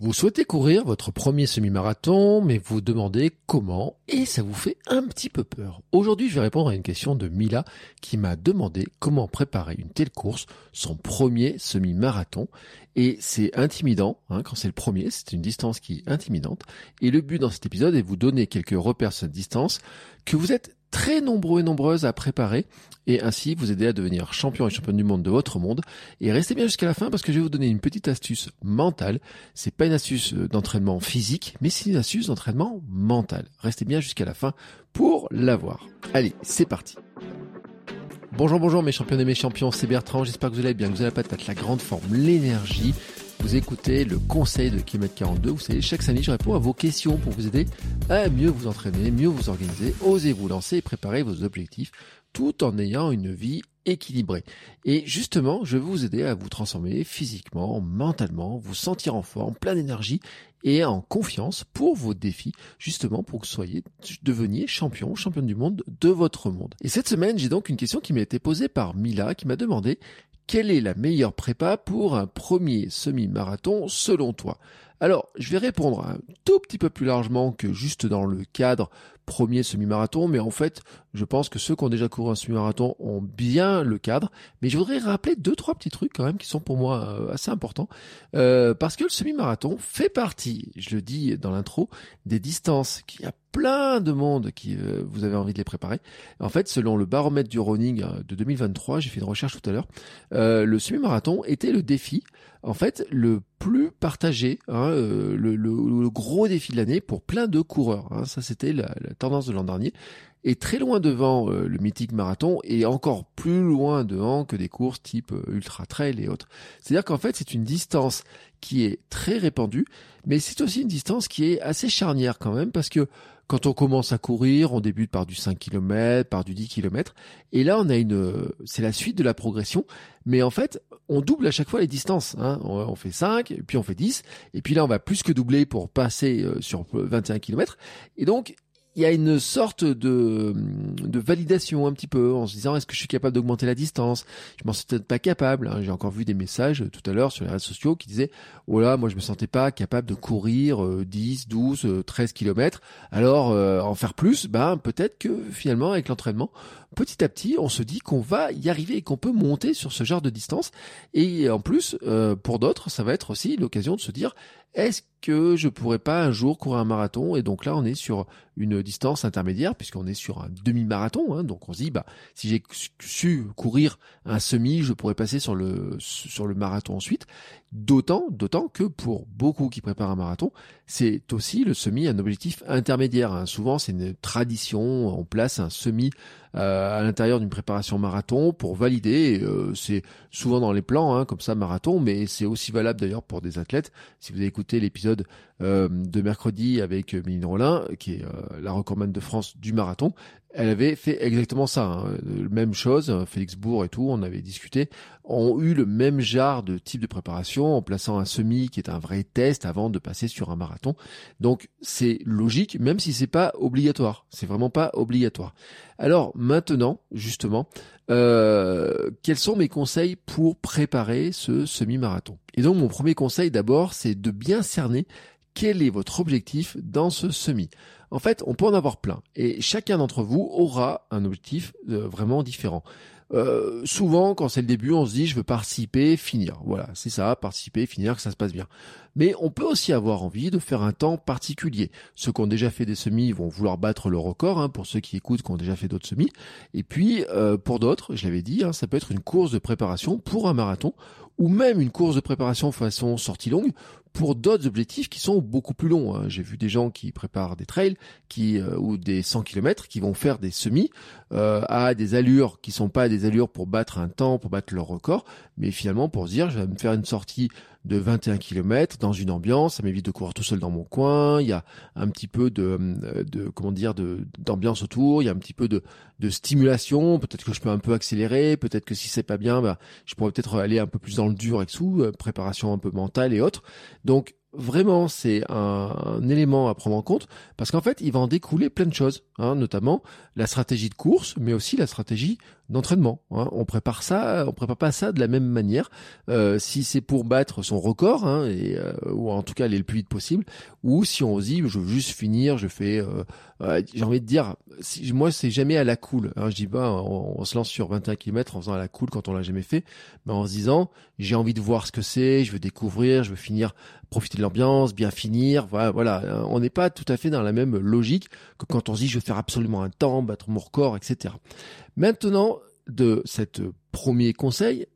Vous souhaitez courir votre premier semi-marathon, mais vous demandez comment, et ça vous fait un petit peu peur. Aujourd'hui, je vais répondre à une question de Mila qui m'a demandé comment préparer une telle course, son premier semi-marathon. Et c'est intimidant, hein, quand c'est le premier, c'est une distance qui est intimidante. Et le but dans cet épisode est de vous donner quelques repères sur cette distance que vous êtes très nombreux et nombreuses à préparer et ainsi vous aider à devenir champion et championne du monde de votre monde. Et restez bien jusqu'à la fin parce que je vais vous donner une petite astuce mentale. C'est pas une astuce euh, d'entraînement physique, mais c'est une astuce d'entraînement mental. Restez bien jusqu'à la fin pour l'avoir. Allez, c'est parti. Bonjour, bonjour mes champions et mes champions, c'est Bertrand, j'espère que vous allez bien, que vous avez la patate, la grande forme, l'énergie. Vous écoutez le conseil de Kilomètre 42. Vous savez, chaque samedi, je réponds à vos questions pour vous aider à mieux vous entraîner, mieux vous organiser, osez vous lancer et préparer vos objectifs tout en ayant une vie équilibrée. Et justement, je vais vous aider à vous transformer physiquement, mentalement, vous sentir en forme, plein d'énergie et en confiance pour vos défis, justement pour que vous soyez, deveniez champion, championne du monde de votre monde. Et cette semaine, j'ai donc une question qui m'a été posée par Mila qui m'a demandé quelle est la meilleure prépa pour un premier semi-marathon selon toi? Alors, je vais répondre un tout petit peu plus largement que juste dans le cadre premier semi-marathon, mais en fait, je pense que ceux qui ont déjà couru un semi-marathon ont bien le cadre. Mais je voudrais rappeler deux, trois petits trucs quand même qui sont pour moi euh, assez importants, euh, parce que le semi-marathon fait partie, je le dis dans l'intro, des distances qui a plein de monde qui euh, vous avez envie de les préparer. En fait, selon le baromètre du running de 2023, j'ai fait une recherche tout à l'heure, le semi-marathon était le défi, en fait, le plus partagé, hein, le, gros défi de l'année pour plein de coureurs. Hein. Ça, c'était la, tendance de l'an dernier, est très loin devant euh, le mythique marathon et encore plus loin devant que des courses type euh, ultra trail et autres. C'est-à-dire qu'en fait, c'est une distance qui est très répandue, mais c'est aussi une distance qui est assez charnière quand même parce que quand on commence à courir, on débute par du 5 km, par du 10 km, et là on a une, c'est la suite de la progression, mais en fait on double à chaque fois les distances. Hein. On, fait 5, puis on fait 10, et puis là on va plus que doubler pour passer euh, sur 21 km, et donc il y a une sorte de, validation un petit peu en se disant est-ce que je suis capable d'augmenter la distance? Je m'en suis peut-être pas capable. Hein. J'ai encore vu des messages tout à l'heure sur les réseaux sociaux qui disaient oh là moi je me sentais pas capable de courir 10, 12, 13 kilomètres. Alors euh, en faire plus, ben peut-être que finalement avec l'entraînement, petit à petit on se dit qu'on va y arriver et qu'on peut monter sur ce genre de distance. Et en plus euh, pour d'autres ça va être aussi l'occasion de se dire est-ce que je pourrais pas un jour courir un marathon? Et donc là, on est sur une distance intermédiaire puisqu'on est sur un demi-marathon. Hein, donc on se dit, bah, si j'ai su courir un semi, je pourrais passer sur le sur le marathon ensuite. D'autant, d'autant que pour beaucoup qui préparent un marathon, c'est aussi le semi un objectif intermédiaire. Hein. Souvent, c'est une tradition. On place un semi euh, à l'intérieur d'une préparation marathon pour valider. Euh, c'est souvent dans les plans, hein, comme ça, marathon, mais c'est aussi valable d'ailleurs pour des athlètes. Si vous avez écouté l'épisode euh, de mercredi avec Méline Rollin, qui est la recordman de France du marathon, elle avait fait exactement ça, hein. même chose, Félix Bourg et tout, on avait discuté, ont eu le même genre de type de préparation en plaçant un semi qui est un vrai test avant de passer sur un marathon. Donc c'est logique, même si c'est pas obligatoire, c'est vraiment pas obligatoire. Alors maintenant, justement, euh, quels sont mes conseils pour préparer ce semi-marathon? Et donc mon premier conseil d'abord, c'est de bien cerner quel est votre objectif dans ce semi? En fait, on peut en avoir plein et chacun d'entre vous aura un objectif euh, vraiment différent. Euh, souvent, quand c'est le début, on se dit je veux participer, finir. Voilà, c'est ça, participer, finir, que ça se passe bien. Mais on peut aussi avoir envie de faire un temps particulier. Ceux qui ont déjà fait des semis vont vouloir battre le record, hein, pour ceux qui écoutent, qui ont déjà fait d'autres semis. Et puis, euh, pour d'autres, je l'avais dit, hein, ça peut être une course de préparation pour un marathon ou même une course de préparation façon sortie longue pour d'autres objectifs qui sont beaucoup plus longs. Hein. J'ai vu des gens qui préparent des trails qui euh, ou des 100 km qui vont faire des semis euh, à des allures qui sont pas des allures pour battre un temps, pour battre leur record, mais finalement pour se dire je vais me faire une sortie de 21 km dans une ambiance, ça m'évite de courir tout seul dans mon coin, il y a un petit peu de, euh, d'ambiance autour, il y a un petit peu de, de stimulation, peut-être que je peux un peu accélérer, peut-être que si c'est pas bien, bah, je pourrais peut-être aller un peu plus dans le dur avec sous, euh, préparation un peu mentale et autres. Donc vraiment c'est un, élément à prendre en compte parce qu'en fait il va en découler plein de choses, hein, notamment la stratégie de course, mais aussi la stratégie d'entraînement. Hein. On prépare ça, on prépare pas ça de la même manière. Euh, si c'est pour battre son record, hein, euh, ou en tout cas aller le plus vite possible, ou si on se dit je veux juste finir, je fais, euh, j'ai envie de dire, moi c'est jamais à la cool. Hein, je dis pas, on, se lance sur 21 km en faisant à la cool quand on l'a jamais fait, mais en se disant j'ai envie de voir ce que c'est, je veux découvrir, je veux finir, profiter de l'ambiance, bien finir. Voilà, voilà. on n'est pas tout à fait dans la même logique que quand on se dit je veux faire absolument un temps, battre mon record, etc. Maintenant, de cette premier conseil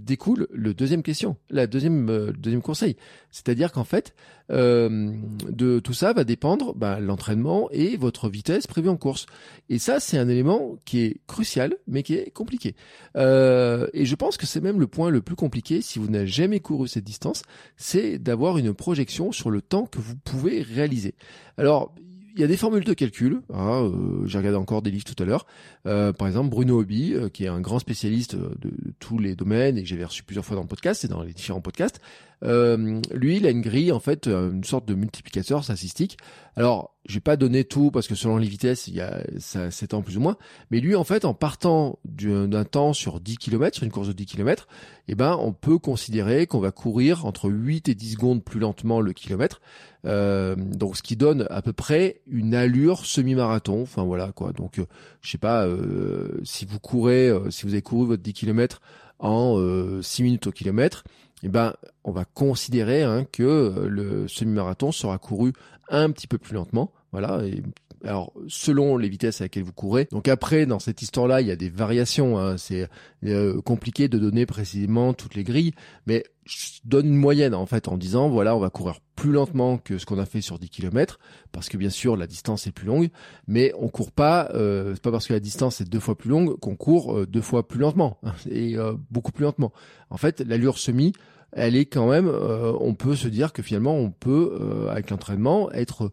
découle le deuxième question, la deuxième euh, deuxième conseil, c'est-à-dire qu'en fait euh, de tout ça va dépendre bah, l'entraînement et votre vitesse prévue en course. Et ça c'est un élément qui est crucial mais qui est compliqué. Euh, et je pense que c'est même le point le plus compliqué si vous n'avez jamais couru cette distance, c'est d'avoir une projection sur le temps que vous pouvez réaliser. Alors il y a des formules de calcul. Hein, euh, J'ai regardé encore des livres tout à l'heure. Euh, par exemple, Bruno Hobby, euh, qui est un grand spécialiste de, de, tous les domaines et que j'avais reçu plusieurs fois dans le podcast et dans les différents podcasts. Euh, lui, il a une grille, en fait, euh, une sorte de multiplicateur statistique. Alors, je vais pas donner tout parce que selon les vitesses, il y a, ça s'étend plus ou moins. Mais lui, en fait, en partant d'un temps sur 10 km, sur une course de 10 km, eh ben, on peut considérer qu'on va courir entre 8 et 10 secondes plus lentement le kilomètre. Euh, donc, ce qui donne à peu près une allure semi-marathon. Enfin, voilà, quoi. Donc, euh, je sais pas, euh, si vous courez, si vous avez couru votre 10 km en 6 minutes au kilomètre, eh ben, on va considérer hein, que euh, le semi-marathon sera couru un petit peu plus lentement. Voilà. Alors, selon les vitesses à laquelle vous courez. Donc après, dans cette histoire-là, il y a des variations. Hein. C'est euh, compliqué de donner précisément toutes les grilles, mais donne une moyenne en fait en disant voilà, on va courir plus lentement que ce qu'on a fait sur 10 km parce que bien sûr la distance est plus longue, mais on court pas. Euh, c'est pas parce que la distance est deux fois plus longue qu'on court euh, deux fois plus lentement et euh, beaucoup plus lentement. En fait, l'allure semi, elle est quand même. on peut se dire que finalement on peut avec l'entraînement être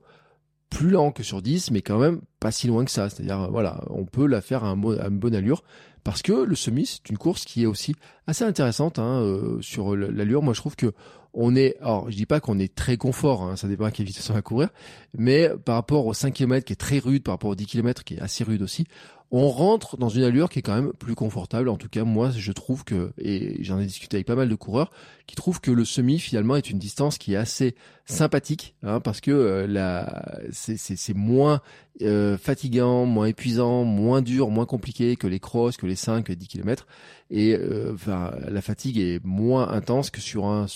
plus lent que sur 10, mais quand même pas si loin que ça. C'est-à-dire, voilà, on peut la faire à une bonne allure parce que le semi c'est une course qui est aussi assez intéressante hein, euh, sur l'allure. Moi je trouve que on est, alors je dis pas qu'on est très confort, hein, ça dépend à quelle vitesse on va courir, mais par rapport au 5 km qui est très rude, par rapport au 10 km qui est assez rude aussi, on rentre dans une allure qui est quand même plus confortable. En tout cas, moi, je trouve que, et j'en ai discuté avec pas mal de coureurs, qui trouvent que le semi finalement est une distance qui est assez sympathique, hein, parce que euh, la, c'est moins euh, fatigant, moins épuisant, moins dur, moins compliqué que les crosses, que les 5, les 10 km. Et euh, la fatigue est moins intense que sur un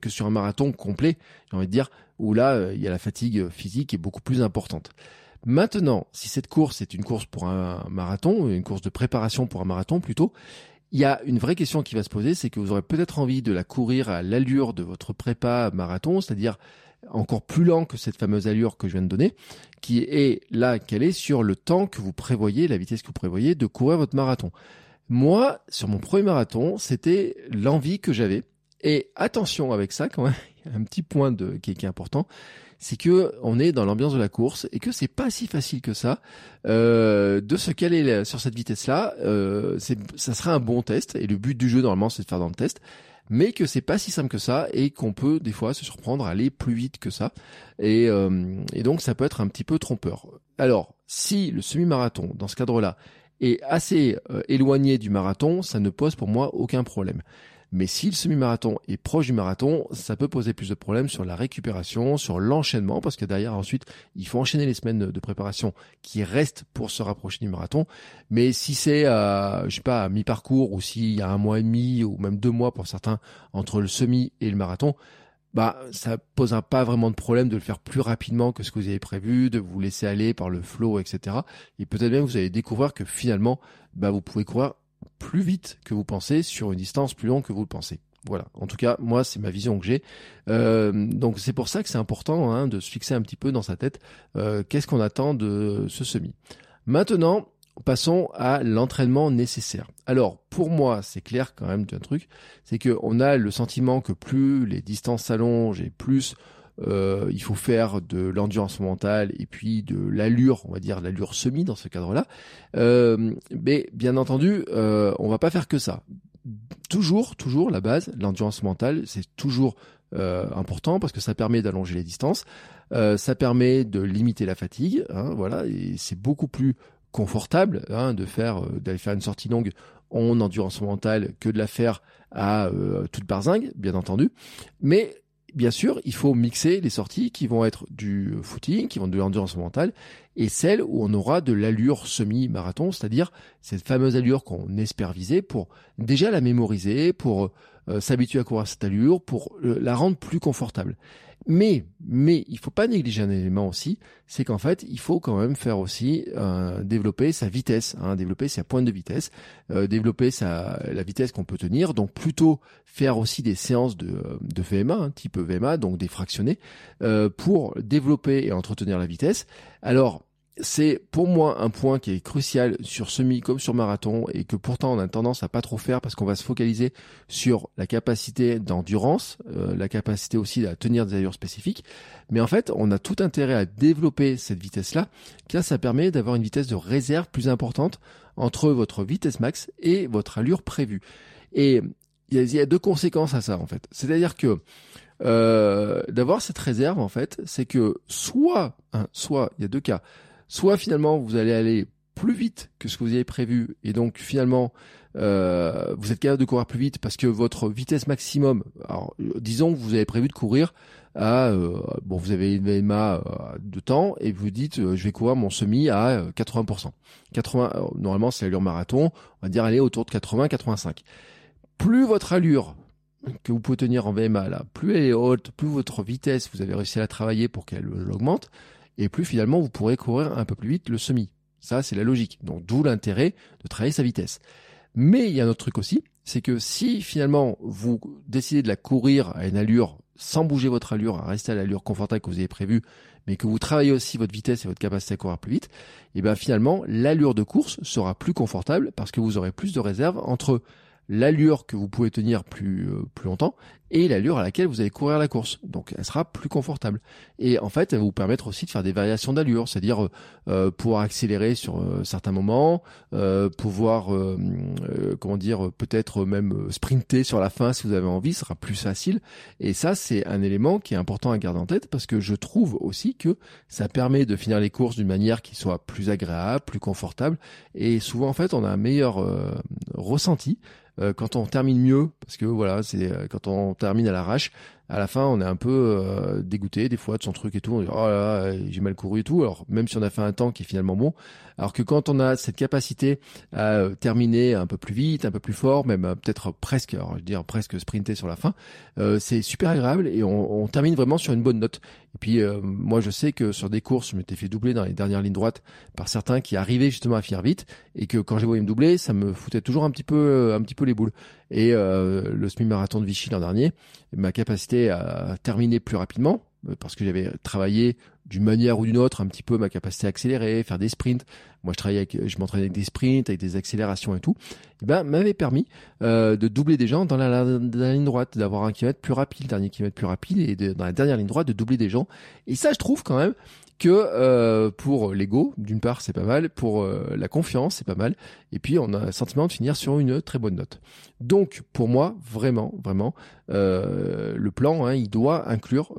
que sur un marathon complet, j'ai envie de dire, où là, il y a la fatigue physique est beaucoup plus importante. Maintenant, si cette course est une course pour un marathon, une course de préparation pour un marathon plutôt, il y a une vraie question qui va se poser, c'est que vous aurez peut-être envie de la courir à l'allure de votre prépa marathon, c'est-à-dire encore plus lent que cette fameuse allure que je viens de donner, qui est là qu'elle est sur le temps que vous prévoyez, la vitesse que vous prévoyez de courir votre marathon. Moi, sur mon premier marathon, c'était l'envie que j'avais. Et attention avec ça quand même, un petit point de, qui est important, c'est que on est dans l'ambiance de la course et que c'est pas si facile que ça euh, de se caler sur cette vitesse-là. Euh, ça sera un bon test et le but du jeu normalement c'est de faire dans le test mais que c'est pas si simple que ça et qu'on peut des fois se surprendre à aller plus vite que ça et, euh, et donc ça peut être un petit peu trompeur. Alors si le semi-marathon dans ce cadre-là est assez euh, éloigné du marathon, ça ne pose pour moi aucun problème. Mais si le semi-marathon est proche du marathon, ça peut poser plus de problèmes sur la récupération, sur l'enchaînement, parce que derrière ensuite, il faut enchaîner les semaines de préparation qui restent pour se rapprocher du marathon. Mais si c'est, euh, je sais pas, mi-parcours, ou s'il y a un mois et demi, ou même deux mois pour certains, entre le semi et le marathon, bah ça pose pas vraiment de problème de le faire plus rapidement que ce que vous avez prévu, de vous laisser aller par le flow, etc. Et peut-être même vous allez découvrir que finalement, bah vous pouvez courir plus vite que vous pensez sur une distance plus longue que vous le pensez. Voilà. En tout cas, moi, c'est ma vision que j'ai. Euh, donc, c'est pour ça que c'est important hein, de se fixer un petit peu dans sa tête euh, qu'est-ce qu'on attend de ce semi. Maintenant, passons à l'entraînement nécessaire. Alors, pour moi, c'est clair quand même d'un truc, c'est que on a le sentiment que plus les distances s'allongent et plus euh, il faut faire de l'endurance mentale et puis de l'allure, on va dire l'allure semi dans ce cadre-là. Euh, mais bien entendu, euh, on va pas faire que ça. Toujours, toujours la base, l'endurance mentale, c'est toujours euh, important parce que ça permet d'allonger les distances, ça permet de limiter la fatigue, hein, voilà, et c'est beaucoup plus confortable hein, de faire d'aller faire une sortie longue en endurance mentale que de la faire à toute barzingue, bien entendu. Mais bien sûr, il faut mixer les sorties qui vont être du footing, qui vont de l'endurance mentale, et celles où on aura de l'allure semi-marathon, c'est-à-dire cette fameuse allure qu'on espère viser pour déjà la mémoriser, pour euh, s'habituer à courir à cette allure, pour euh, la rendre plus confortable. Mais, mais il faut pas négliger un élément aussi, c'est qu'en fait, il faut quand même faire aussi euh, développer sa vitesse, hein, développer sa pointe de vitesse, euh, développer sa la vitesse qu'on peut tenir. Donc plutôt faire aussi des séances de, de VMA, hein, type VMA, donc des fractionnés, euh, pour développer et entretenir la vitesse. Alors c'est pour moi un point qui est crucial sur semi comme sur marathon et que pourtant on a tendance à pas trop faire parce qu'on va se focaliser sur la capacité d'endurance, euh, la capacité aussi à tenir des allures spécifiques. Mais en fait, on a tout intérêt à développer cette vitesse-là, car ça permet d'avoir une vitesse de réserve plus importante entre votre vitesse max et votre allure prévue. Et il y, a deux conséquences à ça en fait. C'est-à-dire que euh, d'avoir cette réserve en fait, c'est que soit, hein, soit il y a deux cas soit finalement vous allez aller plus vite que ce que vous avez prévu et donc finalement euh, vous êtes capable de courir plus vite parce que votre vitesse maximum, alors disons que vous avez prévu de courir à euh, bon vous avez une VMA euh, de temps et vous dites je vais courir mon semi à 80%. 80 normalement c'est l'allure marathon, on va dire aller autour de 80 85. Plus votre allure que vous pouvez tenir en VMA là, plus elle est haute, plus votre vitesse vous avez réussi à la travailler pour qu'elle augmente, et plus finalement vous pourrez courir un peu plus vite le semi. Ça, c'est la logique. Donc d'où l'intérêt de travailler sa vitesse. Mais il y a un autre truc aussi, c'est que si finalement vous décidez de la courir à une allure sans bouger votre allure, à rester à l'allure confortable que vous avez prévue, mais que vous travaillez aussi votre vitesse et votre capacité à courir plus vite, et eh bien finalement l'allure de course sera plus confortable parce que vous aurez plus de réserve entre l'allure que vous pouvez tenir plus euh, plus longtemps et l'allure à laquelle vous allez courir la course. Donc elle sera plus confortable. Et en fait, elle va vous permettre aussi de faire des variations d'allure, c'est-à-dire euh, pouvoir accélérer sur euh, certains moments, euh, pouvoir euh, comment dire peut-être même sprinter sur la fin si vous avez envie, ce sera plus facile. Et ça, c'est un élément qui est important à garder en tête parce que je trouve aussi que ça permet de finir les courses d'une manière qui soit plus agréable, plus confortable. Et souvent, en fait, on a un meilleur ressenti quand on termine mieux, parce que voilà, c'est quand on termine à l'arrache, à la fin, on est un peu euh, dégoûté des fois de son truc et tout. On dit oh là, là j'ai mal couru et tout. Alors même si on a fait un temps qui est finalement bon, alors que quand on a cette capacité à euh, terminer un peu plus vite, un peu plus fort, même euh, peut-être presque, alors, je veux dire presque sprinter sur la fin, c'est super agréable et on, on, termine vraiment sur une bonne note. Et puis moi, je sais que sur des courses, je m'étais fait doubler dans les dernières lignes droites par certains qui arrivaient justement à finir vite et que quand j'ai voyé me doubler, ça me foutait toujours un petit peu, un petit peu les boules. Et le semi-marathon de Vichy l'an dernier, ma capacité à terminer plus rapidement euh, parce que j'avais travaillé d'une manière ou d'une autre un petit peu ma capacité à accélérer, faire des sprints. Moi, je travaillais avec, je m'entraînais avec des sprints, avec des accélérations et tout. Et ben, m'avait permis euh, de doubler des gens dans la, ligne droite, d'avoir un kilomètre plus rapide, le dernier kilomètre plus rapide, et dans la dernière ligne droite de doubler des gens. Et ça, je trouve quand même que euh, pour l'ego, d'une part, c'est pas mal, pour euh, la confiance, c'est pas mal, et puis on a le sentiment de finir sur une très bonne note. Donc, pour moi, vraiment, vraiment, euh, le plan, hein, il doit inclure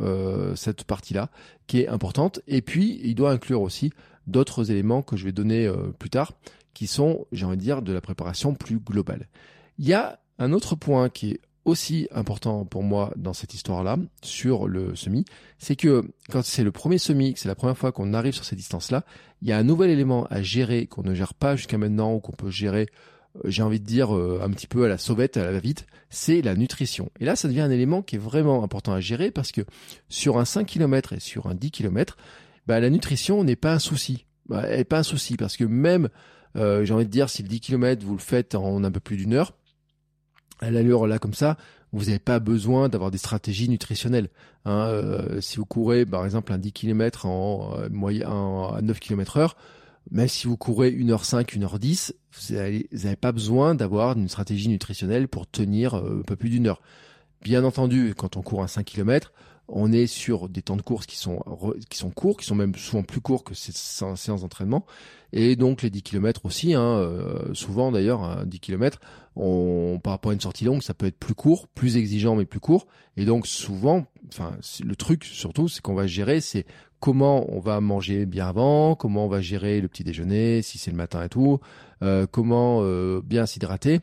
cette partie-là, qui est importante, et puis il doit inclure aussi d'autres éléments que je vais donner plus tard, qui sont, j'ai envie de dire, de la préparation plus globale. Il y a un autre point qui est aussi important pour moi dans cette histoire-là, sur le semi, c'est que quand c'est le premier semi, c'est la première fois qu'on arrive sur ces distances-là, il y a un nouvel élément à gérer qu'on ne gère pas jusqu'à maintenant ou qu'on peut gérer, euh, j'ai envie de dire, euh, un petit peu à la sauvette, à la vite, c'est la nutrition. Et là, ça devient un élément qui est vraiment important à gérer parce que sur un 5 km et sur un 10 km, bah, la nutrition n'est pas un souci. Bah, elle n'est pas un souci parce que même, euh, j'ai envie de dire, si le 10 km vous le faites en un peu plus d'une heure, à l'allure là comme ça, vous n'avez pas besoin d'avoir des stratégies nutritionnelles. Hein, euh, si vous courez par exemple un 10 km en euh, moyen à 9 km heure, même si vous courez 1h5, 1h10, vous n'avez pas besoin d'avoir une stratégie nutritionnelle pour tenir euh, un peu plus d'une heure. Bien entendu, quand on court un 5 km, on est sur des temps de course qui sont, qui sont courts, qui sont même souvent plus courts que ces séances d'entraînement. Et donc les 10 km aussi, hein, euh, souvent d'ailleurs, 10 km, par rapport à une sortie longue, ça peut être plus court, plus exigeant mais plus court. Et donc souvent, enfin le truc surtout, c'est qu'on va gérer, c'est comment on va manger bien avant, comment on va gérer le petit déjeuner, si c'est le matin et tout, euh, comment euh, bien s'hydrater.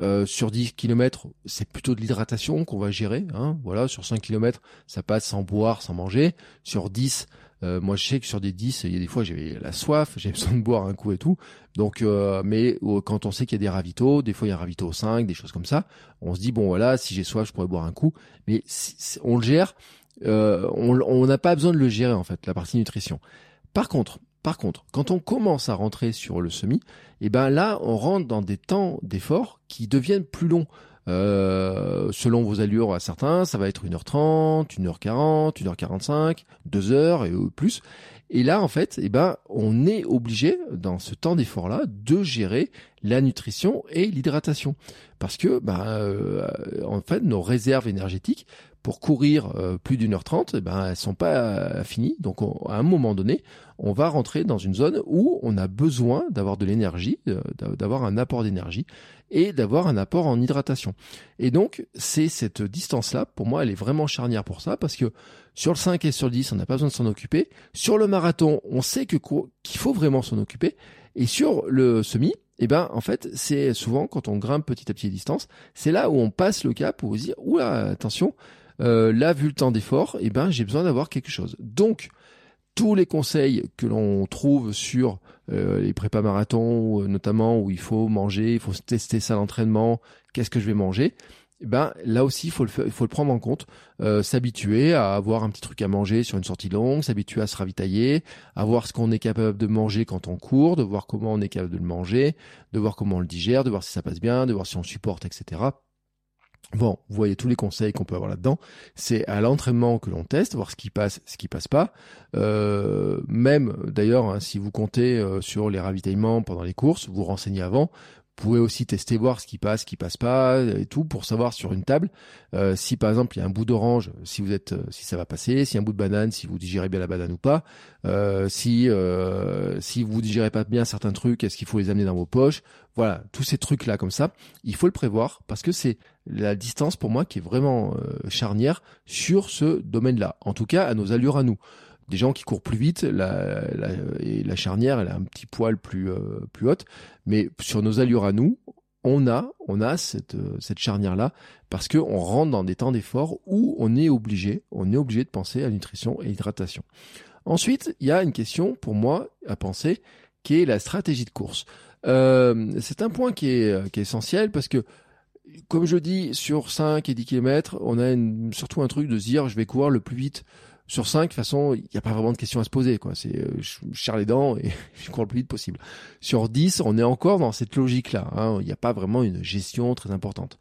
Euh, sur 10 km, c'est plutôt de l'hydratation qu'on va gérer. Hein, voilà, sur 5 km, ça passe sans boire, sans manger. Sur 10, euh, moi, je sais que sur des 10, il y a des fois, j'ai la soif, j'ai besoin de boire un coup et tout. Donc, euh, mais quand on sait qu'il y a des ravitaux, des fois il y a un ravito 5, des choses comme ça, on se dit bon voilà, si j'ai soif, je pourrais boire un coup. Mais on le gère. Euh, on n'a pas besoin de le gérer en fait, la partie nutrition. Par contre, par contre, quand on commence à rentrer sur le semi, et eh ben là, on rentre dans des temps d'effort qui deviennent plus longs. Euh, selon vos allures à certains, ça va être 1h30, 1h40, 1h45, 2h et plus. Et là, en fait, eh ben, on est obligé, dans ce temps d'effort-là, de gérer la nutrition et l'hydratation. Parce que, ben, euh, en fait, nos réserves énergétiques, pour courir euh, plus d'une heure trente, eh ben, elles sont pas finies. Donc, à un moment donné, on va rentrer dans une zone où on a besoin d'avoir de l'énergie, d'avoir un apport d'énergie et d'avoir un apport en hydratation. Et donc, c'est cette distance-là, pour moi, elle est vraiment charnière pour ça, parce que sur le 5 et sur le 10, on n'a pas besoin de s'en occuper. Sur le marathon, on sait que qu'il faut vraiment s'en occuper. Et sur le semi, eh ben, en fait, c'est souvent quand on grimpe petit à petit les distances, c'est là où on passe le cap où on se dit, oula, attention, euh, là, vu le temps d'effort, eh ben, j'ai besoin d'avoir quelque chose. Donc, tous les conseils que l'on trouve sur euh, les prépas marathons, euh, notamment où il faut manger, il faut tester ça l'entraînement, qu'est-ce que je vais manger, eh ben là aussi il faut le prendre en compte, euh, s'habituer à avoir un petit truc à manger sur une sortie longue, s'habituer à se ravitailler, à voir ce qu'on est capable de manger quand on court, de voir comment on est capable de le manger, de voir comment on le digère, de voir si ça passe bien, de voir si on supporte, etc. Bon, vous voyez tous les conseils qu'on peut avoir là-dedans. C'est à l'entraînement que l'on teste, voir ce qui passe, ce qui passe pas. Euh, même d'ailleurs, hein, si vous comptez euh, sur les ravitaillements pendant les courses, vous renseignez avant. Vous pouvez aussi tester voir ce qui passe, ce qui passe pas et tout pour savoir sur une table euh, si par exemple il y a un bout d'orange, si vous êtes, si ça va passer, si un bout de banane, si vous digérez bien la banane ou pas, euh, si euh, si vous digérez pas bien certains trucs, est-ce qu'il faut les amener dans vos poches Voilà, tous ces trucs là comme ça, il faut le prévoir parce que c'est la distance pour moi qui est vraiment charnière sur ce domaine-là. En tout cas, à nos allures à nous des gens qui courent plus vite, la, et la charnière, elle a un petit poil plus, euh, plus haute. Mais sur nos allures à nous, on a, on a cette, euh, cette charnière-là parce qu'on rentre dans des temps d'effort où on est obligé, on est obligé de penser à nutrition et hydratation. Ensuite, il y a une question pour moi à penser qui est la stratégie de course. Euh, c'est un point qui est, qui est essentiel parce que comme je dis, sur 5 et 10 km, on a surtout un truc de se dire je vais courir le plus vite sur 5, de toute façon, il n'y a pas vraiment de questions à se poser. quoi. C'est euh, je, serre les dents et je cours le plus vite possible. Sur 10, on est encore dans cette logique-là. Hein. Il n'y a pas vraiment une gestion très importante.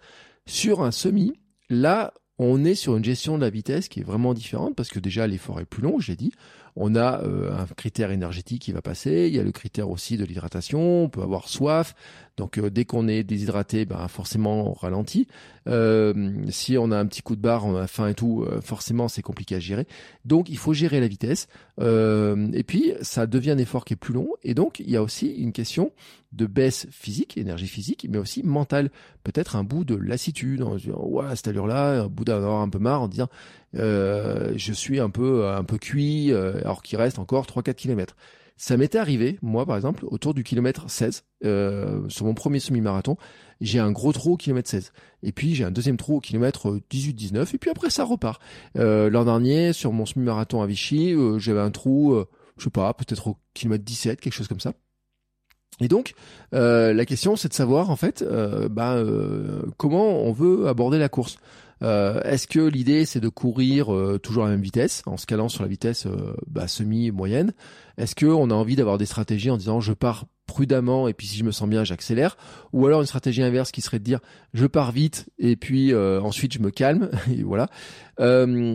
Sur un semi, là, on est sur une gestion de la vitesse qui est vraiment différente parce que déjà l'effort est plus long, j'ai dit. On a euh, un critère énergétique qui va passer, il y a le critère aussi de l'hydratation, on peut avoir soif, donc euh, dès qu'on est déshydraté, ben, forcément on ralentit. Euh, si on a un petit coup de barre, on a faim et tout, forcément c'est compliqué à gérer. Donc il faut gérer la vitesse. et puis ça devient un effort qui est plus long. Et donc il y a aussi une question de baisse physique, énergie physique, mais aussi mentale. Peut-être un bout de lassitude, en disant, ouais, à cette allure-là, un bout d'avoir un peu marre, en disant, euh, je suis un peu, un peu cuit, euh, alors qu'il reste encore 3-4 kilomètres. Ça m'était arrivé, moi par exemple, autour du kilomètre 16, euh, sur mon premier semi-marathon, j'ai un gros trou au kilomètre 16. Et puis j'ai un deuxième trou au kilomètre 18-19, et puis après ça repart. Euh, L'an dernier, sur mon semi-marathon à Vichy, euh, j'avais un trou, je sais pas, peut-être au kilomètre 17, quelque chose comme ça. Et donc, euh, la question, c'est de savoir en fait, euh, bah, euh, comment on veut aborder la course. Euh, est-ce que l'idée c'est de courir euh, toujours à la même vitesse, en se calant sur la vitesse bah, semi-moyenne? Est-ce que on a envie d'avoir des stratégies en disant je pars prudemment et puis si je me sens bien j'accélère? Ou alors une stratégie inverse qui serait de dire je pars vite et puis ensuite je me calme et voilà.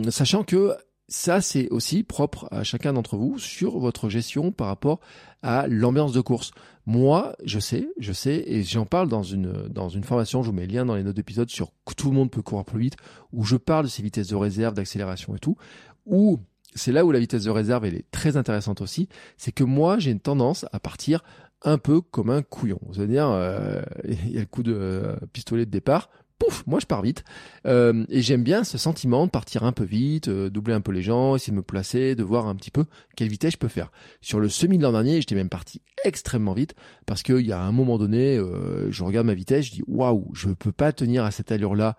Sachant que ça, c'est aussi propre à chacun d'entre vous sur votre gestion par rapport à l'ambiance de course. Moi, je sais, je sais, et j'en parle dans une, dans une formation, je vous mets le lien dans les notes d'épisode sur tout le monde peut courir plus vite, où je parle de ces vitesses de réserve, d'accélération et tout, où c'est là où la vitesse de réserve, elle est très intéressante aussi, c'est que moi, j'ai une tendance à partir un peu comme un couillon. C'est-à-dire, euh, il y a le coup de euh, pistolet de départ, pouf, moi je pars vite. Euh, et j'aime bien ce sentiment de partir un peu vite, euh, doubler un peu les gens, essayer de me placer, de voir un petit peu quelle vitesse je peux faire. Sur le semi de l'an dernier, j'étais même parti extrêmement vite parce qu'il y a un moment donné, euh, je regarde ma vitesse, je dis waouh, je peux pas tenir à cette allure-là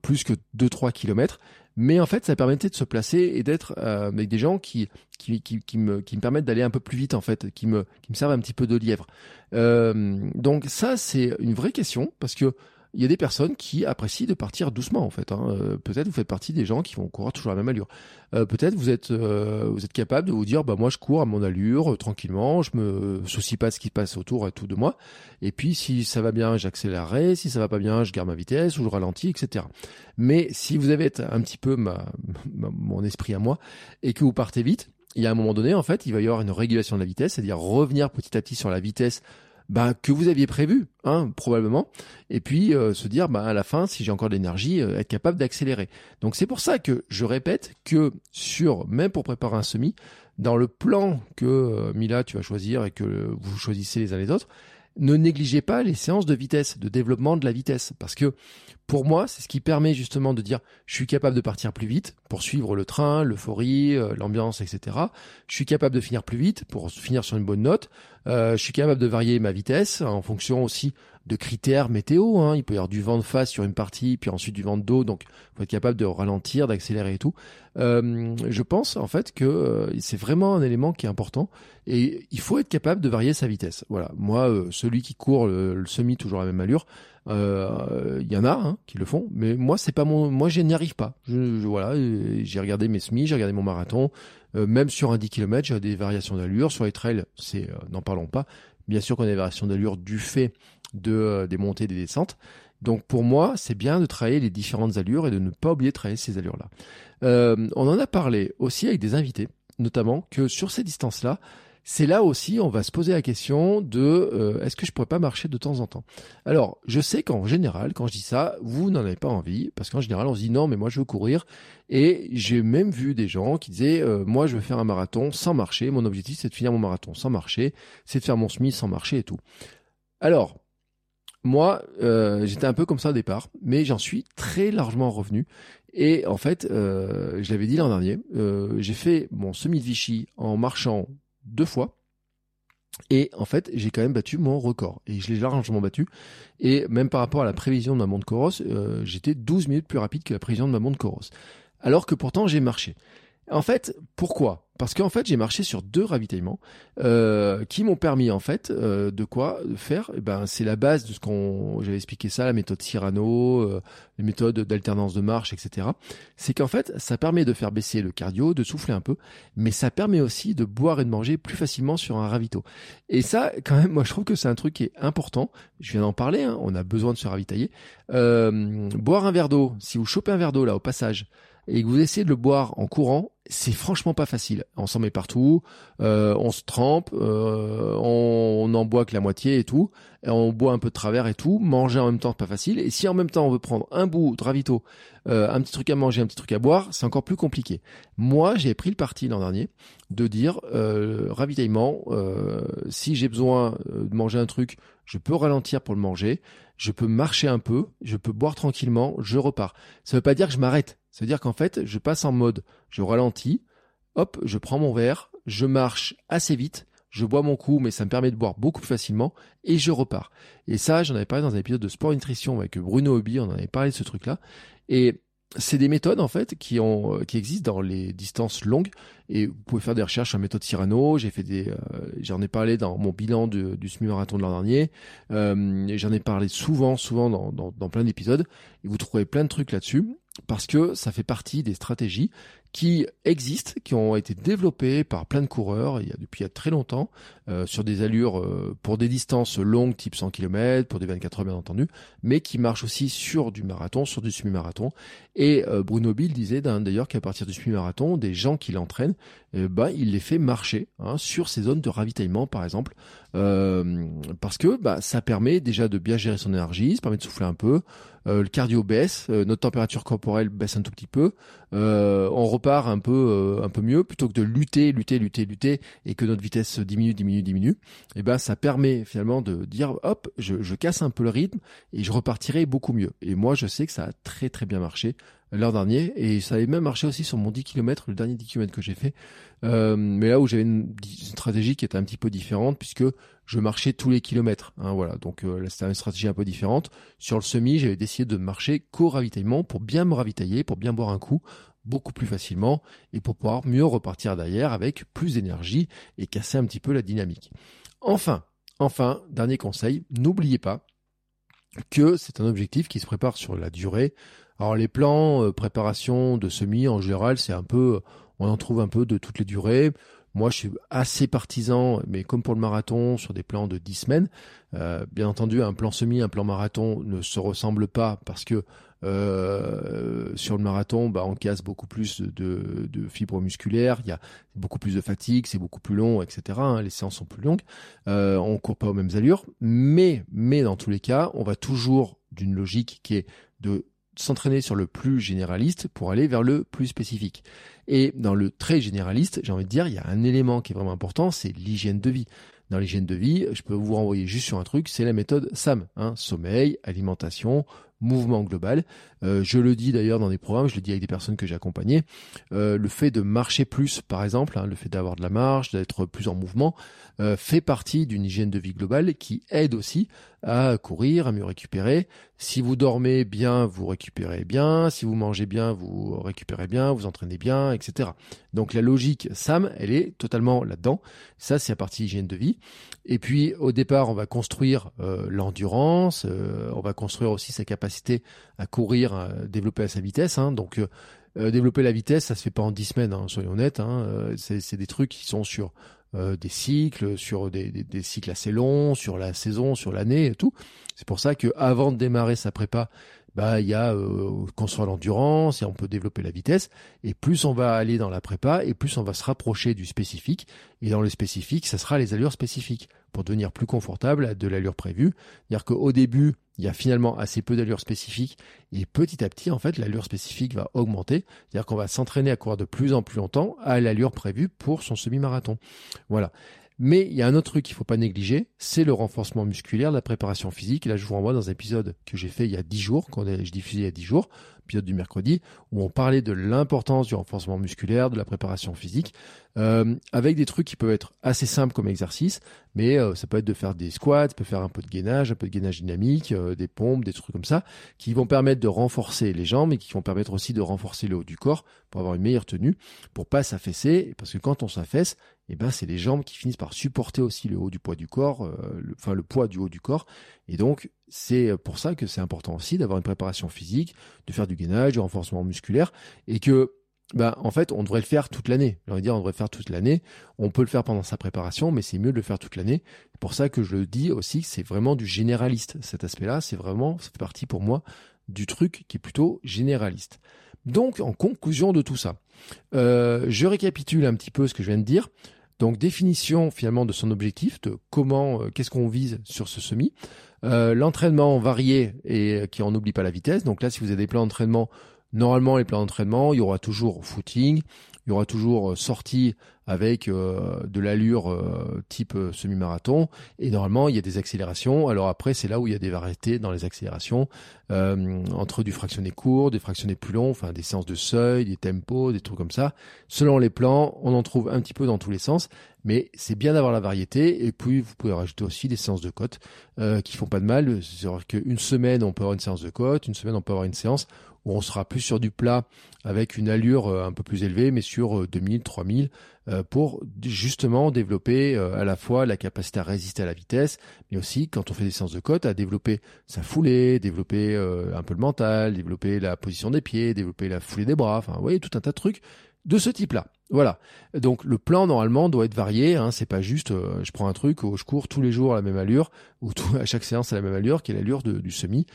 plus que 2-3 km. Mais en fait, ça permettait de se placer et d'être avec des gens qui qui, qui, qui, me, qui me permettent d'aller un peu plus vite en fait, qui me, qui me servent un petit peu de lièvre. donc ça, c'est une vraie question parce que il y a des personnes qui apprécient de partir doucement en fait. Hein. Euh, peut-être vous faites partie des gens qui vont courir toujours à la même allure. Euh, peut-être vous êtes euh, vous êtes capable de vous dire bah moi je cours à mon allure tranquillement, je me soucie pas de ce qui passe autour et tout de moi. Et puis si ça va bien, j'accélérerai. Si ça va pas bien, je garde ma vitesse ou je ralentis, etc. Mais si vous avez un petit peu mon esprit à moi et que vous partez vite, il y a un moment donné en fait, il va y avoir une régulation de la vitesse, c'est-à-dire revenir petit à petit sur la vitesse bah, que vous aviez prévu, hein, probablement, et puis euh, se dire bah, à la fin, si j'ai encore de l'énergie, euh, être capable d'accélérer. Donc c'est pour ça que je répète que sur, même pour préparer un semi, dans le plan que euh, Mila tu vas choisir et que vous choisissez les uns les autres, ne négligez pas les séances de vitesse, de développement de la vitesse, parce que pour moi, c'est ce qui permet justement de dire je suis capable de partir plus vite pour suivre le train, l'euphorie, euh, l'ambiance, etc. Je suis capable de finir plus vite pour finir sur une bonne note. Euh, je suis capable de varier ma vitesse en fonction aussi de critères météo. Hein. Il peut y avoir du vent de face sur une partie, puis ensuite du vent de dos, donc faut être capable de ralentir, d'accélérer et tout. Euh, je pense en fait que euh, c'est vraiment un élément qui est important et il faut être capable de varier sa vitesse. Voilà, moi, celui qui court le, semi toujours à la même allure, il y en a hein, qui le font, mais moi c'est pas mon, moi je n'y arrive pas. Je, voilà, j'ai regardé mes semis, j'ai regardé mon marathon, même sur un 10 km, j'ai des variations d'allure. Sur les trails, c'est n'en parlons pas. Bien sûr qu'on a des variations d'allure du fait de, euh, des montées des descentes. Donc pour moi, c'est bien de travailler les différentes allures et de ne pas oublier de travailler ces allures-là. Euh, on en a parlé aussi avec des invités, notamment que sur ces distances-là, c'est là aussi on va se poser la question de euh, est-ce que je pourrais pas marcher de temps en temps? Alors je sais qu'en général, quand je dis ça, vous n'en avez pas envie parce qu'en général on se dit non mais moi je veux courir et j'ai même vu des gens qui disaient moi je veux faire un marathon sans marcher. Mon objectif c'est de finir mon marathon sans marcher, c'est de faire mon semi sans marcher et tout. Alors moi, euh, j'étais un peu comme ça au départ, mais j'en suis très largement revenu. Et en fait, euh, je l'avais dit l'an dernier, euh, j'ai fait mon semi de Vichy en marchant deux fois. Et en fait, j'ai quand même battu mon record. Et je l'ai largement battu. Et même par rapport à la prévision de ma montre Coros, j'étais 12 minutes plus rapide que la prévision de ma montre Coros. Alors que pourtant, j'ai marché. En fait, pourquoi? Parce qu'en fait, j'ai marché sur deux ravitaillements euh, qui m'ont permis en fait euh, de quoi? Faire. Eh ben, c'est la base de ce qu'on j'avais expliqué ça, la méthode Cyrano, euh, les méthodes d'alternance de marche, etc. C'est qu'en fait, ça permet de faire baisser le cardio, de souffler un peu, mais ça permet aussi de boire et de manger plus facilement sur un ravito. Et ça, quand même, moi, je trouve que c'est un truc qui est important. Je viens d'en parler. Hein, on a besoin de se ravitailler. boire un verre d'eau. Si vous chopez un verre d'eau là au passage et que vous essayez de le boire en courant, c'est franchement pas facile. On s'en met partout, euh, on se trempe, euh, on, en boit que la moitié et tout, on boit un peu de travers et tout. Manger en même temps, c'est pas facile. Et si en même temps on veut prendre un bout de ravito, euh, un petit truc à manger, un petit truc à boire, c'est encore plus compliqué. Moi, j'ai pris le parti l'an dernier de dire ravitaillement. si j'ai besoin de manger un truc, je peux ralentir pour le manger. Je peux marcher un peu, je peux boire tranquillement, je repars. Ça veut pas dire que je m'arrête c'est-à-dire qu'en fait, je passe en mode, je ralentis, hop, je prends mon verre, je marche assez vite, je bois mon coup, mais ça me permet de boire beaucoup plus facilement, et je repars. Et ça, j'en avais parlé dans un épisode de Sport Nutrition avec Bruno Hobby, on en avait parlé de ce truc-là. Et c'est des méthodes en fait qui ont euh, qui existent dans les distances longues. Et vous pouvez faire des recherches en méthode Cyrano. J'ai fait des euh, j'en ai parlé dans mon bilan du semi marathon de l'an dernier. Euh, j'en ai parlé souvent souvent dans, plein d'épisodes. Et vous trouverez plein de trucs là-dessus parce que ça fait partie des stratégies qui existent, qui ont été développées par plein de coureurs il y a, depuis très longtemps, euh, sur des allures euh, pour des distances longues, type 100 km, pour des 24 heures bien entendu, mais qui marchent aussi sur du marathon, sur du semi-marathon. Et euh, Bruno Bill disait d'ailleurs qu'à partir du semi-marathon, des gens qui l'entraînent, ben, il les fait marcher hein, sur ces zones de ravitaillement, par exemple, parce que bah, ça permet déjà de bien gérer son énergie, ça permet de souffler un peu, le cardio baisse, notre température corporelle baisse un tout petit peu, on repart un peu, un peu mieux, plutôt que de lutter, lutter, lutter, lutter, et que notre vitesse diminue, diminue diminue, et eh ben ça permet finalement de dire hop, je, casse un peu le rythme et je repartirai beaucoup mieux. Et moi je sais que ça a très très bien marché l'an dernier et ça avait même marché aussi sur mon 10 km, le dernier 10 km que j'ai fait. Euh, mais là où j'avais une, stratégie qui était un petit peu différente puisque je marchais tous les kilomètres. Hein, voilà, donc euh, là c'était une stratégie un peu différente. Sur le semi, j'avais décidé de marcher qu'au ravitaillement pour bien me ravitailler, pour bien boire un coup beaucoup plus facilement et pour pouvoir mieux repartir derrière avec plus d'énergie et casser un petit peu la dynamique. Enfin, enfin, dernier conseil, n'oubliez pas que c'est un objectif qui se prépare sur la durée. Alors les plans euh, préparation de semi en général, c'est un peu on en trouve un peu de toutes les durées. Moi, je suis assez partisan, mais comme pour le marathon, sur des plans de 10 semaines. Euh, bien entendu, un plan semi, un plan marathon ne se ressemblent pas parce que euh, sur le marathon, bah, on casse beaucoup plus de, fibres musculaires, il y a beaucoup plus de fatigue, c'est beaucoup plus long, etc. Hein, les séances sont plus longues, euh, on court pas aux mêmes allures, mais dans tous les cas, on va toujours d'une logique qui est de s'entraîner sur le plus généraliste pour aller vers le plus spécifique. Et dans le très généraliste, j'ai envie de dire, il y a un élément qui est vraiment important, c'est l'hygiène de vie. Dans l'hygiène de vie, je peux vous renvoyer juste sur un truc, c'est la méthode SAM, hein, sommeil, alimentation, mouvement global. Euh, je le dis d'ailleurs dans des programmes, je le dis avec des personnes que j'ai accompagnées. Euh, le fait de marcher plus, par exemple, hein, le fait d'avoir de la marche, d'être plus en mouvement, euh, fait partie d'une hygiène de vie globale qui aide aussi à courir, à mieux récupérer. Si vous dormez bien, vous récupérez bien. Si vous mangez bien, vous récupérez bien, vous entraînez bien, etc. Donc la logique SAM, elle est totalement là-dedans. Ça, c'est la partie hygiène de vie. Et puis au départ, on va construire l'endurance, on va construire aussi sa capacité à courir, à développer à sa vitesse. Hein. Donc euh, euh, développer la vitesse, ça se fait pas en dix semaines, hein, soyons honnêtes. Hein. Euh, c'est des trucs qui sont sur des cycles, sur des, cycles assez longs, sur la saison, sur l'année et tout. C'est pour ça que avant de démarrer sa prépa, bah il y a construire l'endurance et on peut développer la vitesse. Et plus on va aller dans la prépa, et plus on va se rapprocher du spécifique. Et dans le spécifique, ça sera les allures spécifiques pour devenir plus confortable de l'allure prévue. C'est-à-dire qu'au début, il y a finalement assez peu d'allure spécifique et petit à petit, en fait, l'allure spécifique va augmenter. C'est-à-dire qu'on va s'entraîner à courir de plus en plus longtemps à l'allure prévue pour son semi-marathon. Voilà. Mais il y a un autre truc qu'il faut pas négliger, c'est le renforcement musculaire, la préparation physique. là, je vous renvoie dans un épisode que j'ai fait il y a dix jours, qu'on je diffusé il y a dix jours, du mercredi, où on parlait de l'importance du renforcement musculaire, de la préparation physique, euh, avec des trucs qui peuvent être assez simples comme exercice, mais euh, ça peut être de faire des squats, ça peut faire un peu de gainage, un peu de gainage dynamique, euh, des pompes, des trucs comme ça, qui vont permettre de renforcer les jambes et qui vont permettre aussi de renforcer le haut du corps pour avoir une meilleure tenue, pour pas s'affaisser, parce que quand on s'affaisse, eh ben c'est les jambes qui finissent par supporter aussi le haut du poids du corps, le poids du haut du corps, et donc c'est pour ça que c'est important aussi d'avoir une préparation physique, de faire du gainage, du renforcement musculaire, et que bah, en fait, on devrait le faire toute l'année. J'ai envie de on devrait faire toute l'année. On peut le faire pendant sa préparation, mais c'est mieux de le faire toute l'année. C'est pour ça que je le dis aussi, c'est vraiment du généraliste. Cet aspect-là, c'est vraiment, ça partie pour moi du truc qui est plutôt généraliste. Donc, en conclusion de tout ça, euh, je récapitule un petit peu ce que je viens de dire. Donc, définition finalement de son objectif, de comment, euh, qu'est-ce qu'on vise sur ce semi. Euh, l'entraînement varié et qui en oublie pas la vitesse. Donc là, si vous avez des plans d'entraînement Normalement, les plans d'entraînement, il y aura toujours footing, il y aura toujours euh, sortie avec euh, de l'allure euh, type semi-marathon. Et normalement, il y a des accélérations. Alors après, c'est là où il y a des variétés dans les accélérations, entre du fractionné court, des fractionnés plus longs, enfin des séances de seuil, des tempos, des trucs comme ça. Selon les plans, on en trouve un petit peu dans tous les sens. Mais c'est bien d'avoir la variété. Et puis, vous pouvez rajouter aussi des séances de côte qui font pas de mal. C'est-à-dire qu'une semaine, on peut avoir une séance de côte. Une semaine, on peut avoir une séance où on sera plus sur du plat avec une allure un peu plus élevée, mais sur sur 2000, 3000 pour justement développer à la fois la capacité à résister à la vitesse, mais aussi quand on fait des séances de côte, à développer sa foulée, développer un peu le mental, développer la position des pieds, développer la foulée des bras, enfin vous voyez tout un tas de trucs de ce type-là. Voilà. Donc le plan normalement doit être varié. Hein. C'est pas juste euh, je prends un truc où je cours tous les jours à la même allure ou à chaque séance à la même allure, qui est l'allure du semi.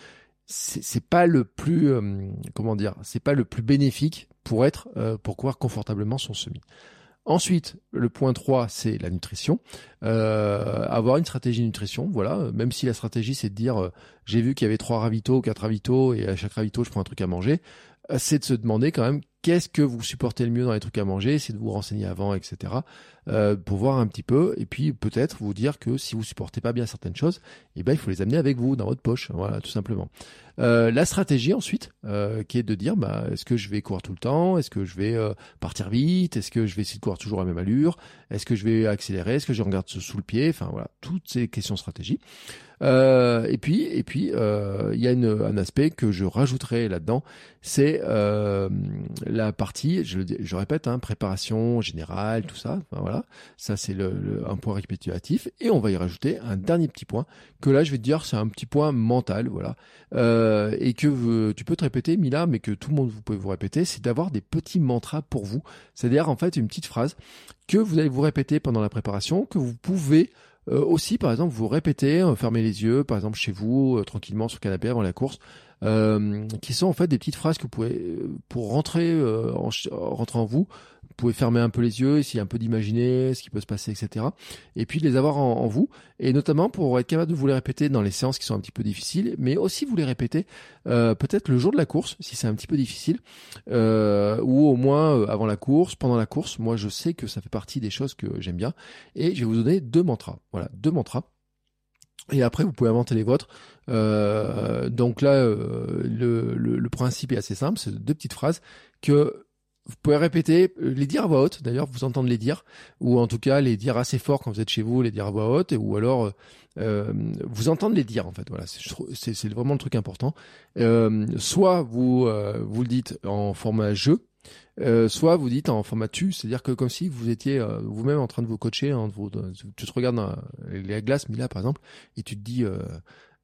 C'est pas le plus euh, comment dire, c'est pas le plus bénéfique pour être euh, pour courir confortablement son semi. Ensuite, le point 3, c'est la nutrition. avoir une stratégie nutrition, voilà. Même si la stratégie, c'est de dire, j'ai vu qu'il y avait trois ravitaux, quatre ravitaux, et à chaque ravito, je prends un truc à manger. C'est de se demander quand même qu'est-ce que vous supportez le mieux dans les trucs à manger, c'est de vous renseigner avant, etc. Euh, pour voir un petit peu, et puis peut-être vous dire que si vous supportez pas bien certaines choses, eh ben il faut les amener avec vous dans votre poche, voilà, tout simplement. Euh, la stratégie ensuite, euh, qui est de dire, bah, est-ce que je vais courir tout le temps, est-ce que je vais euh, partir vite, est-ce que je vais essayer de courir toujours à la même allure, est-ce que je vais accélérer, est-ce que je regarde sous le pied, enfin voilà, toutes ces questions stratégie. Euh, et puis, et puis, euh, il y a une, un aspect que je rajouterai là-dedans, c'est la partie, je, je répète, hein, préparation générale, tout ça. voilà, ça c'est le, un point récapitulatif. Et on va y rajouter un dernier petit point que là, je vais te dire, c'est un petit point mental, voilà, et que tu peux te répéter, Mila, mais que tout le monde vous pouvez vous répéter, c'est d'avoir des petits mantras pour vous. C'est-à-dire en fait une petite phrase que vous allez vous répéter pendant la préparation, que vous pouvez euh, aussi, par exemple, vous répétez, euh, fermez les yeux, par exemple chez vous, euh, tranquillement sur le canapé avant la course, qui sont en fait des petites phrases que vous pouvez, pour rentrer, en, rentrer en vous pouvez fermer un peu les yeux, essayer un peu d'imaginer ce qui peut se passer, etc. Et puis de les avoir en, vous, et notamment pour être capable de vous les répéter dans les séances qui sont un petit peu difficiles, mais aussi vous les répéter euh, peut-être le jour de la course, si c'est un petit peu difficile, euh, ou au moins euh, avant la course, pendant la course. Moi, je sais que ça fait partie des choses que j'aime bien, et je vais vous donner deux mantras. Voilà, deux mantras. Et après, vous pouvez inventer les vôtres. Euh, donc là, euh, le, le, le, principe est assez simple. C'est deux petites phrases que vous pouvez répéter, euh, les dire à voix haute, d'ailleurs, vous entendez les dire, ou en tout cas les dire assez fort quand vous êtes chez vous, les dire à voix haute, ou alors euh, euh vous entendre les dire en fait. Voilà, c'est vraiment le truc important. Soit vous vous le dites en format jeu, soit vous dites en format tu, c'est-à-dire que comme si vous étiez vous-même en train de vous coacher, tu te regardes dans les glaces, Mila par exemple, et tu te dis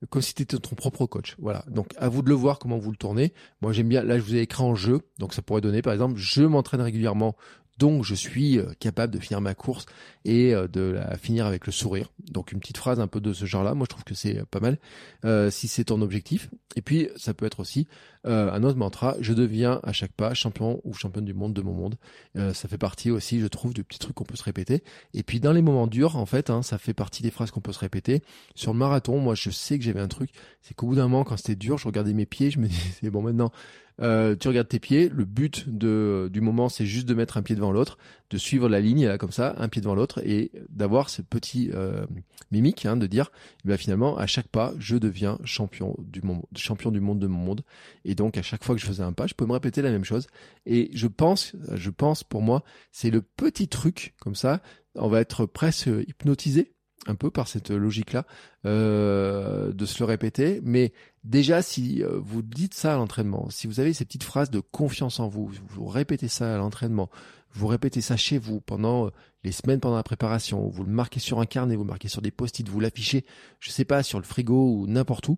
comme si tu étais ton propre coach. Voilà. Donc à vous de le voir comment vous le tournez. Moi j'aime bien, là je vous ai écrit en jeu, donc ça pourrait donner par exemple, je m'entraîne régulièrement donc je suis euh, capable de finir ma course et euh, de la finir avec le sourire. Donc une petite phrase un peu de ce genre-là, moi je trouve que c'est pas mal euh, si c'est ton objectif. Et puis ça peut être aussi un autre mantra, je deviens à chaque pas champion ou championne du monde de mon monde. ça fait partie aussi, je trouve, de petits trucs qu'on peut se répéter. Et puis dans les moments durs, en fait, hein, ça fait partie des phrases qu'on peut se répéter. Sur le marathon, moi je sais que j'avais un truc, c'est qu'au bout d'un moment, quand c'était dur, je regardais mes pieds, je me disais bon maintenant euh, tu regardes tes pieds. Le but de, du moment, c'est juste de mettre un pied devant l'autre, de suivre la ligne là, comme ça, un pied devant l'autre, et d'avoir ce petit euh, mimique, hein, de dire, eh bien, finalement, à chaque pas, je deviens champion du monde, champion du monde de mon monde. Donc, à chaque fois que je faisais un pas, je peux me répéter la même chose. Et je pense, je pense pour moi, c'est le petit truc comme ça. On va être presque hypnotisé un peu par cette logique-là, euh, de se le répéter. Mais déjà, si euh, vous dites ça à l'entraînement, si vous avez ces petites phrases de confiance en vous, vous répétez ça à l'entraînement, vous répétez ça chez vous pendant euh, les semaines pendant la préparation, vous le marquez sur un carnet, vous le marquez sur des post-it, vous l'affichez, je sais pas, sur le frigo ou n'importe où,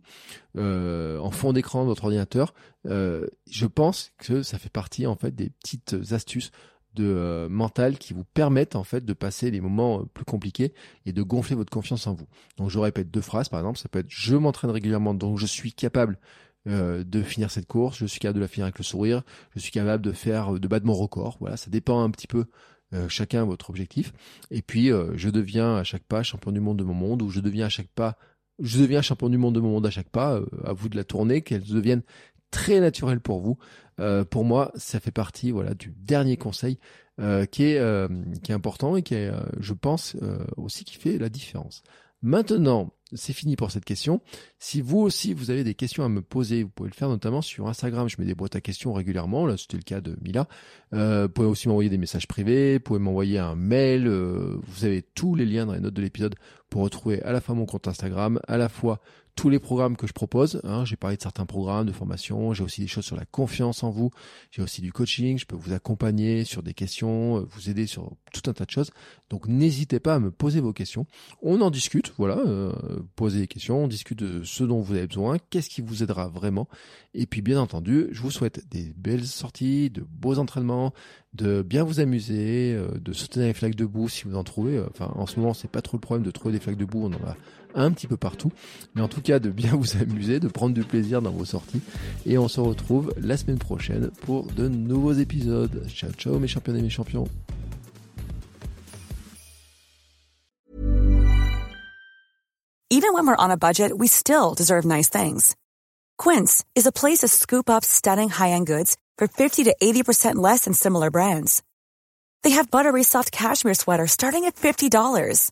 euh, en fond d'écran de votre ordinateur, je pense que ça fait partie en fait des petites astuces de euh, mental qui vous permettent en fait de passer les moments euh, plus compliqués et de gonfler votre confiance en vous. Donc je répète deux phrases par exemple, ça peut être je m'entraîne régulièrement donc je suis capable euh, de finir cette course, je suis capable de la finir avec le sourire, je suis capable de faire de battre mon record. Voilà, ça dépend un petit peu chacun votre objectif. Et puis je deviens à chaque pas champion du monde de mon monde ou je deviens à chaque pas je deviens champion du monde de mon monde à chaque pas, à vous de la tourner, qu'elle devienne très naturel pour vous. Euh, pour moi, ça fait partie voilà du dernier conseil euh, qui est euh, qui est important et qui est, je pense aussi qui fait la différence. Maintenant, c'est fini pour cette question. Si vous aussi vous avez des questions à me poser, vous pouvez le faire notamment sur Instagram. Je mets des boîtes à questions régulièrement. Là, c'était le cas de Mila. Euh, vous pouvez aussi m'envoyer des messages privés. Vous pouvez m'envoyer un mail. Euh, vous avez tous les liens dans les notes de l'épisode pour retrouver à la fois mon compte Instagram, à la fois tous les programmes que je propose. Hein. J'ai parlé de certains programmes de formation, j'ai aussi des choses sur la confiance en vous, j'ai aussi du coaching, je peux vous accompagner sur des questions, euh, vous aider sur tout un tas de choses. Donc n'hésitez pas à me poser vos questions. On en discute, voilà, euh, posez des questions, on discute de ce dont vous avez besoin, qu'est-ce qui vous aidera vraiment. Et puis bien entendu, je vous souhaite des belles sorties, de beaux entraînements, de bien vous amuser, euh, de dans les flaques de boue si vous en trouvez. Enfin, en ce moment, c'est pas trop le problème de trouver des flaques de boue, on en a un petit peu partout. Mais en tout cas, de bien vous amuser, de prendre du plaisir dans vos sorties. Et on se retrouve la semaine prochaine pour de nouveaux épisodes. Ciao, ciao mes champions et mes champions. Even when we're on a budget, we still deserve nice things. Quince is a place to scoop up stunning high-end goods for 50 to 80% less than similar brands. They have buttery soft cashmere sweaters starting at $50,